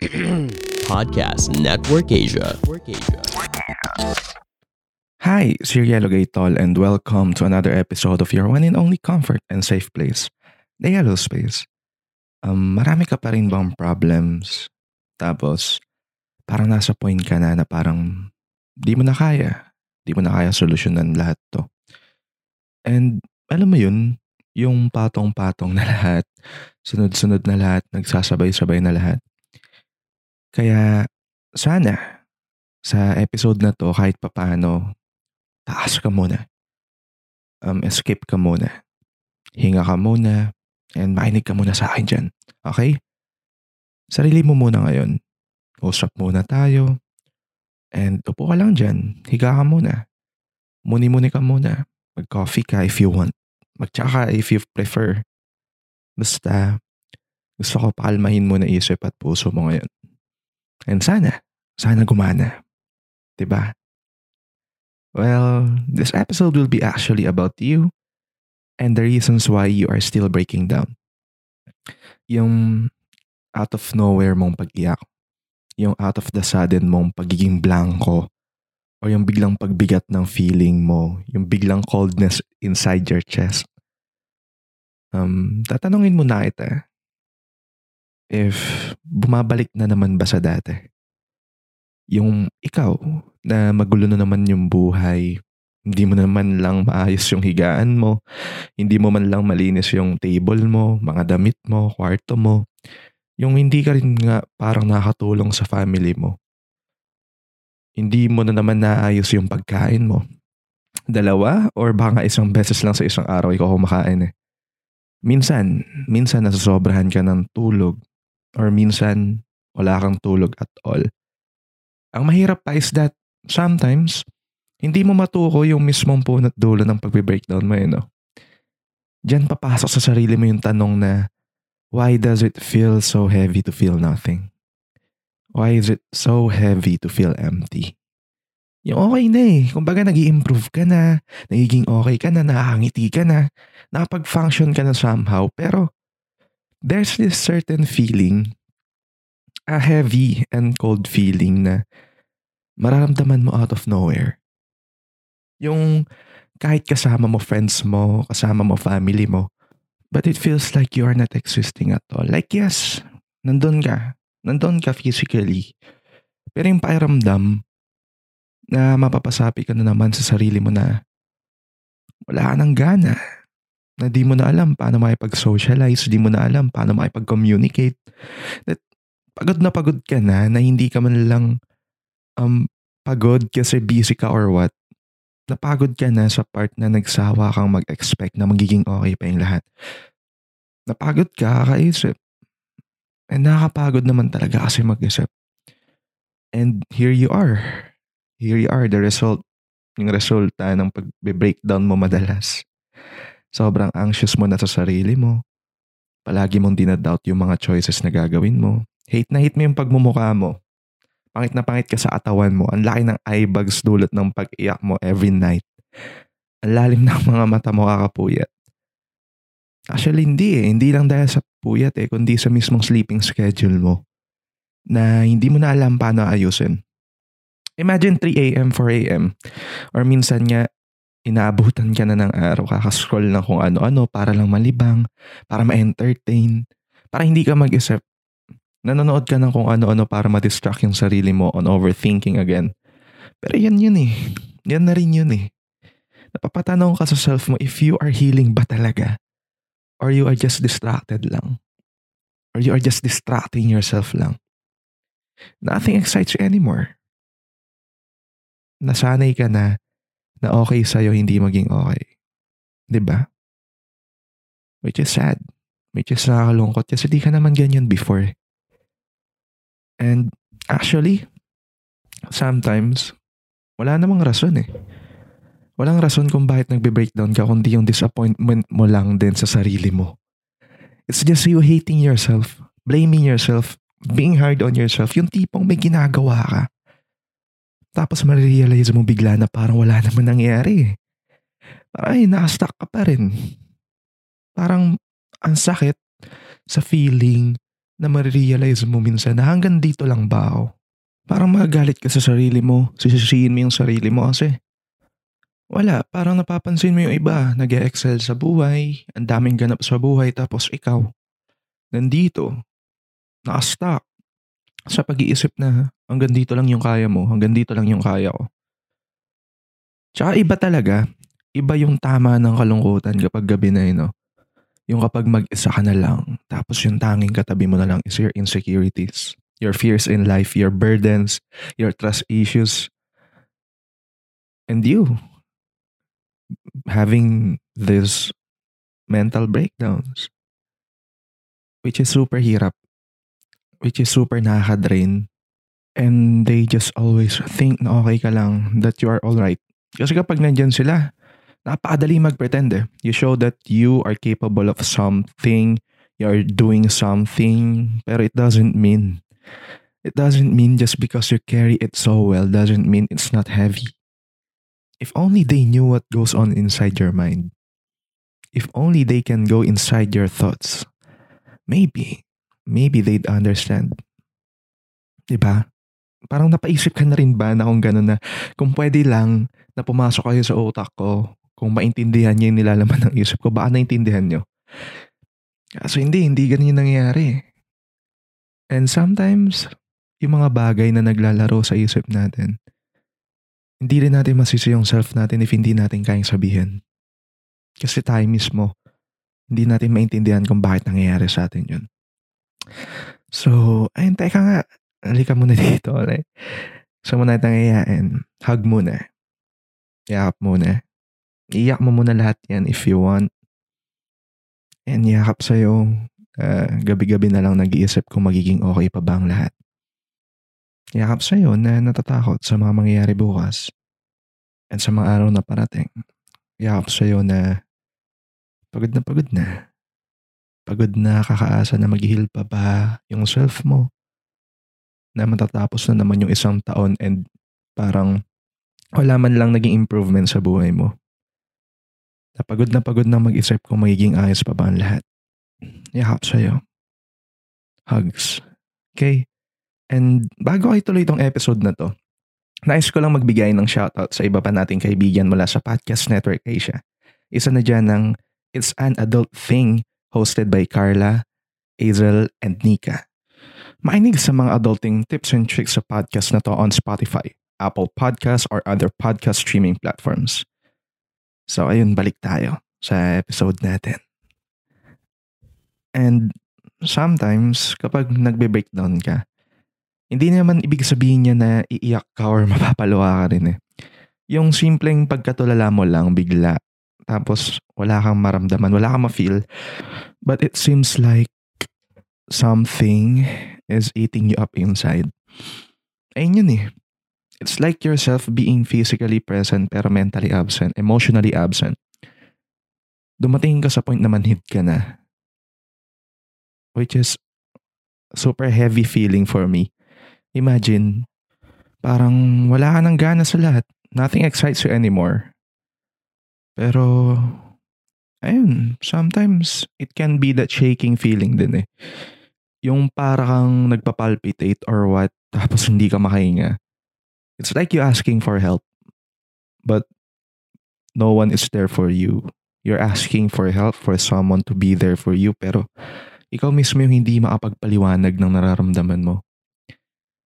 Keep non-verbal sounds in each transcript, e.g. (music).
(clears throat) Podcast Network Asia. Hi, Sir Yellow Tol, and welcome to another episode of your one and only comfort and safe place, the Yellow Space. Um, marami ka pa rin bang problems? Tapos, parang nasa point ka na na parang di mo na kaya. Di mo na kaya solusyonan lahat to. And alam mo yun, yung patong-patong na lahat, sunod-sunod na lahat, nagsasabay-sabay na lahat. Kaya sana sa episode na to kahit papaano, taas ka muna. Um, escape ka muna. Hinga ka muna and makinig ka muna sa akin dyan. Okay? Sarili mo muna ngayon. Usap muna tayo. And upo ka lang dyan. Higa ka muna. Muni-muni ka muna. Mag-coffee ka if you want. Magtsaka if you prefer. Basta, gusto ko pakalmahin mo na isip at puso mo ngayon. And sana, sana gumana. 'Di ba? Well, this episode will be actually about you and the reasons why you are still breaking down. Yung out of nowhere mong pag-iyak. Yung out of the sudden mong pagiging blanco. O yung biglang pagbigat ng feeling mo. Yung biglang coldness inside your chest. Um, tatanungin mo na kita if bumabalik na naman ba sa dati? Yung ikaw na magulo na naman yung buhay, hindi mo naman lang maayos yung higaan mo, hindi mo man lang malinis yung table mo, mga damit mo, kwarto mo, yung hindi ka rin nga parang nakatulong sa family mo. Hindi mo na naman naayos yung pagkain mo. Dalawa or baka isang beses lang sa isang araw ikaw kumakain eh. Minsan, minsan nasasobrahan ka ng tulog or minsan wala kang tulog at all. Ang mahirap pa is that sometimes hindi mo matuko yung mismong punot dulo ng pagbe-breakdown mo eh, no? Diyan papasok sa sarili mo yung tanong na why does it feel so heavy to feel nothing? Why is it so heavy to feel empty? Yung okay na eh. Kumbaga nag improve ka na, nagiging okay ka na, nakakangiti ka na, nakapag-function ka na somehow, pero there's this certain feeling, a heavy and cold feeling na mararamdaman mo out of nowhere. Yung kahit kasama mo friends mo, kasama mo family mo, but it feels like you are not existing at all. Like yes, nandun ka. Nandun ka physically. Pero yung pakiramdam na mapapasapi ka na naman sa sarili mo na wala ka ng gana na di mo na alam paano makipag-socialize, di mo na alam paano makipag-communicate. That pagod na pagod ka na na hindi ka man lang um, pagod kasi busy ka or what. Napagod ka na sa part na nagsawa kang mag-expect na magiging okay pa yung lahat. Napagod ka, kakaisip. And nakakapagod naman talaga kasi mag-isip. And here you are. Here you are, the result. Yung resulta ng pag-breakdown mo madalas. Sobrang anxious mo na sa sarili mo. Palagi mong dinadoubt yung mga choices na gagawin mo. Hate na hate mo yung pagmumukha mo. Pangit na pangit ka sa atawan mo. Ang laki ng eye bags dulot ng pag-iyak mo every night. Ang lalim ng mga mata mo kakapuyat. Actually, hindi eh. Hindi lang dahil sa puyat eh, kundi sa mismong sleeping schedule mo na hindi mo na alam paano ayusin. Imagine 3 a.m., 4 a.m. Or minsan nga, inaabutan ka na ng araw, kakascroll na kung ano-ano para lang malibang, para ma-entertain, para hindi ka mag-isip. Nanonood ka ng kung ano-ano para ma-distract yung sarili mo on overthinking again. Pero yan yun eh. Yan na rin yun eh. Napapatanong ka sa self mo if you are healing ba talaga? Or you are just distracted lang? Or you are just distracting yourself lang? Nothing excites you anymore. Nasanay ka na na okay sa'yo hindi maging okay. ba? Diba? Which is sad. Which is nakakalungkot kasi di ka naman ganyan before. And actually, sometimes, wala namang rason eh. Walang rason kung bakit nagbe-breakdown ka kundi yung disappointment mo lang din sa sarili mo. It's just you hating yourself, blaming yourself, being hard on yourself, yung tipong may ginagawa ka tapos marirealize mo bigla na parang wala naman nangyari. Parang ay, nakastuck ka pa rin. Parang ang sakit sa feeling na marirealize mo minsan na hanggang dito lang ba ako? Parang magagalit ka sa sarili mo, sisisihin mo yung sarili mo kasi wala, parang napapansin mo yung iba, nag excel sa buhay, ang daming ganap sa buhay tapos ikaw, nandito, nakastock sa pag-iisip na hanggang dito lang yung kaya mo, hanggang dito lang yung kaya ko. Tsaka iba talaga, iba yung tama ng kalungkutan kapag gabi na yun, no? Yung kapag mag-isa ka na lang, tapos yung tanging katabi mo na lang is your insecurities, your fears in life, your burdens, your trust issues, and you having this mental breakdowns which is super hirap which is super nakaka-drain and they just always think na okay ka lang that you are alright kasi kapag nandyan sila napakadali mag-pretend eh you show that you are capable of something you're doing something pero it doesn't mean it doesn't mean just because you carry it so well doesn't mean it's not heavy if only they knew what goes on inside your mind. If only they can go inside your thoughts. Maybe, maybe they'd understand. Diba? Parang napaisip ka na rin ba na kung gano'n na kung pwede lang na pumasok kayo sa utak ko, kung maintindihan niyo yung nilalaman ng isip ko, baka naintindihan niyo. Kaso hindi, hindi ganyan yung nangyayari. And sometimes, yung mga bagay na naglalaro sa isip natin, hindi rin natin masisi yung self natin if hindi natin kayang sabihin. Kasi tayo mismo, hindi natin maintindihan kung bakit nangyayari sa atin yun. So, ayun, teka nga. Halika muna dito. Like, so, muna nangyayaan. Hug muna. Yakap muna. Iyak mo muna lahat yan if you want. And yakap sa'yo. Uh, gabi-gabi na lang nag-iisip kung magiging okay pa ba ang lahat. Yakap sa'yo na natatakot sa mga mangyayari bukas and sa mga araw na parating. Yakap sa'yo na pagod na pagod na. Pagod na kakaasa na mag-heal pa ba yung self mo. Na matatapos na naman yung isang taon and parang wala man lang naging improvement sa buhay mo. Napagod na pagod na mag-isip kung magiging ayos pa ba ang lahat. Yakap sa'yo. Hugs. Okay? And bago ay tuloy itong episode na to, nais ko lang magbigay ng shoutout sa iba pa nating kaibigan mula sa Podcast Network Asia. Isa na dyan ng It's an Adult Thing hosted by Carla, Azel, and Nika. Mainig sa mga adulting tips and tricks sa podcast na to on Spotify, Apple Podcasts, or other podcast streaming platforms. So ayun, balik tayo sa episode natin. And sometimes, kapag nagbe-breakdown ka, hindi naman ibig sabihin niya na iiyak ka or (laughs) mapapaluha ka rin eh. Yung simpleng pagkatulala mo lang bigla. Tapos wala kang maramdaman, wala kang ma-feel. But it seems like something is eating you up inside. Ayun yun eh. It's like yourself being physically present pero mentally absent, emotionally absent. Dumating ka sa point na manhid ka na. Which is super heavy feeling for me. Imagine, parang wala ka ng gana sa lahat. Nothing excites you anymore. Pero, ayun, sometimes it can be that shaking feeling din eh. Yung para kang nagpapalpitate or what, tapos hindi ka makahinga. It's like you asking for help, but no one is there for you. You're asking for help for someone to be there for you, pero ikaw mismo yung hindi makapagpaliwanag ng nararamdaman mo.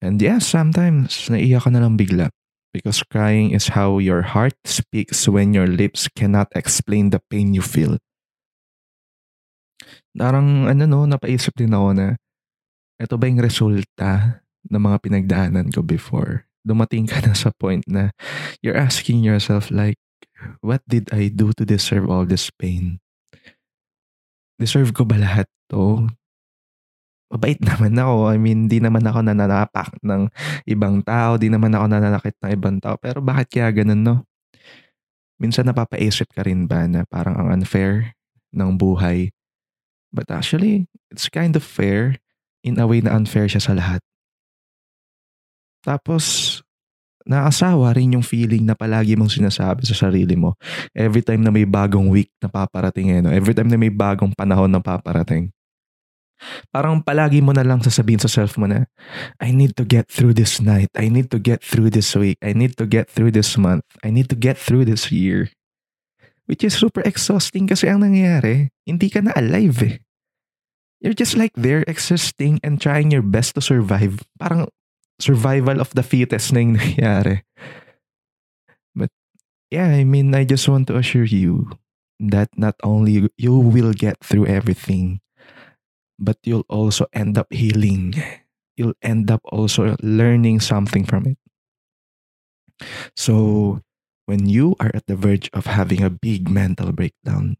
And yes, sometimes naiyak ka na lang bigla. Because crying is how your heart speaks when your lips cannot explain the pain you feel. Darang ano no, napaisip din ako na ito ba yung resulta ng mga pinagdaanan ko before? Dumating ka na sa point na you're asking yourself like, what did I do to deserve all this pain? Deserve ko ba lahat to? mabait naman ako. I mean, di naman ako nananapak ng ibang tao, di naman ako nananakit ng ibang tao. Pero bakit kaya ganun, no? Minsan napapaisip ka rin ba na parang ang unfair ng buhay. But actually, it's kind of fair in a way na unfair siya sa lahat. Tapos, naasawa rin yung feeling na palagi mong sinasabi sa sarili mo every time na may bagong week na paparating eh, no? every time na may bagong panahon na paparating Parang palagi mo na lang sasabihin sa self mo na, I need to get through this night. I need to get through this week. I need to get through this month. I need to get through this year. Which is super exhausting kasi ang nangyayari, hindi ka na alive eh. You're just like there existing and trying your best to survive. Parang survival of the fittest na yung (laughs) nangyayari. But yeah, I mean, I just want to assure you that not only you will get through everything, but you'll also end up healing. You'll end up also learning something from it. So, when you are at the verge of having a big mental breakdown,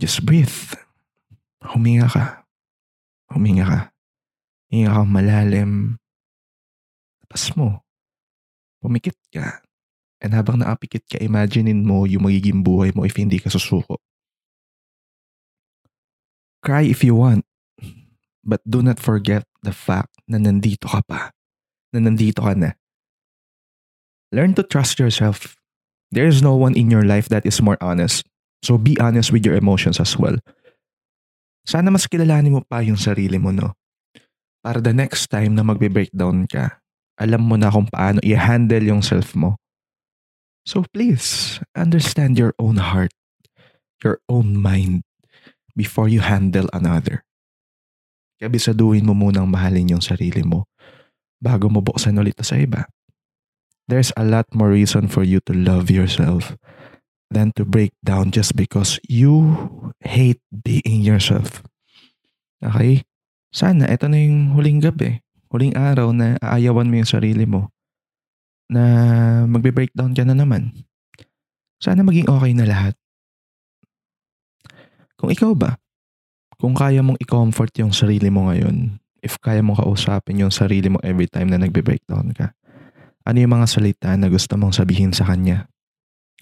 just breathe. Huminga ka. Huminga ka. Hinga ka malalim. Tapas mo. Pumikit ka. And habang naapikit ka, imaginein mo yung magiging buhay mo if hindi ka susuko. Cry if you want, but do not forget the fact na nandito ka pa. Na nandito ka na. Learn to trust yourself. There is no one in your life that is more honest. So be honest with your emotions as well. Sana mas kilalanin mo pa yung sarili mo, no? Para the next time na magbe-breakdown ka, alam mo na kung paano i-handle yung self mo. So please, understand your own heart, your own mind, before you handle another. Kabisaduhin mo munang mahalin yung sarili mo bago mo buksan ulit sa iba. There's a lot more reason for you to love yourself than to break down just because you hate being yourself. Okay? Sana ito na yung huling gabi, huling araw na aayawan mo yung sarili mo na magbe-breakdown ka na naman. Sana maging okay na lahat. Kung ikaw ba, kung kaya mong i-comfort yung sarili mo ngayon, if kaya mong kausapin yung sarili mo every time na nagbe-breakdown ka, ano yung mga salita na gusto mong sabihin sa kanya?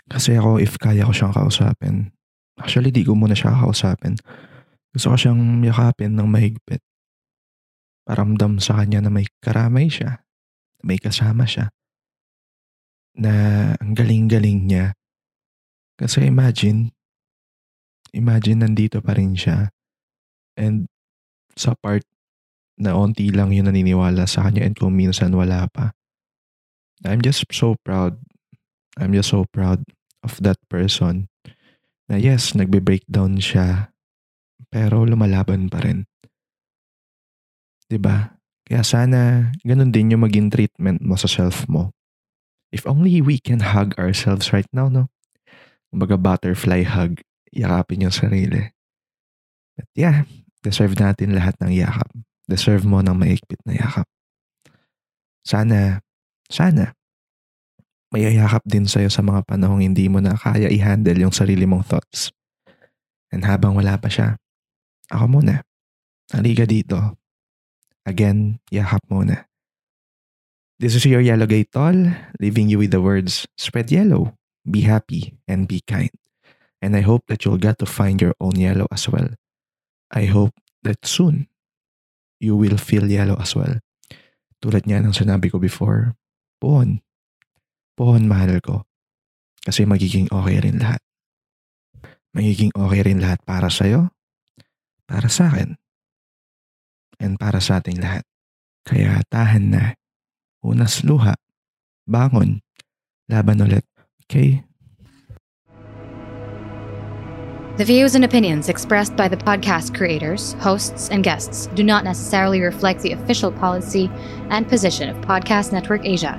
Kasi ako, if kaya ko siyang kausapin, actually di ko muna siya kausapin. Gusto ko siyang yakapin ng mahigpit. Paramdam sa kanya na may karamay siya, may kasama siya, na ang galing-galing niya. Kasi imagine, imagine nandito pa rin siya and sa part na onti lang yung naniniwala sa kanya and kung minsan wala pa. I'm just so proud. I'm just so proud of that person na yes, nagbe-breakdown siya pero lumalaban pa rin. ba? Kaya sana ganun din yung maging treatment mo sa self mo. If only we can hug ourselves right now, no? Kumbaga butterfly hug, yakapin yung sarili. But yeah, deserve natin lahat ng yakap. Deserve mo ng maikpit na yakap. Sana sana, mayayakap din sa'yo sa mga panahong hindi mo na kaya i-handle yung sarili mong thoughts. And habang wala pa siya, ako muna. Halika dito. Again, yakap muna. This is your Yellow Gate Tall, leaving you with the words, spread yellow, be happy, and be kind. And I hope that you'll get to find your own yellow as well. I hope that soon, you will feel yellow as well. Tulad niya ng sinabi ko before, Pohon. Pohon mahal ko. Kasi magiging okay rin lahat. Magiging okay rin lahat para sa'yo, para sa akin, and para sa ating lahat. Kaya tahan na. Unas luha. Bangon. Laban ulit. Okay? The views and opinions expressed by the podcast creators, hosts, and guests do not necessarily reflect the official policy and position of Podcast Network Asia,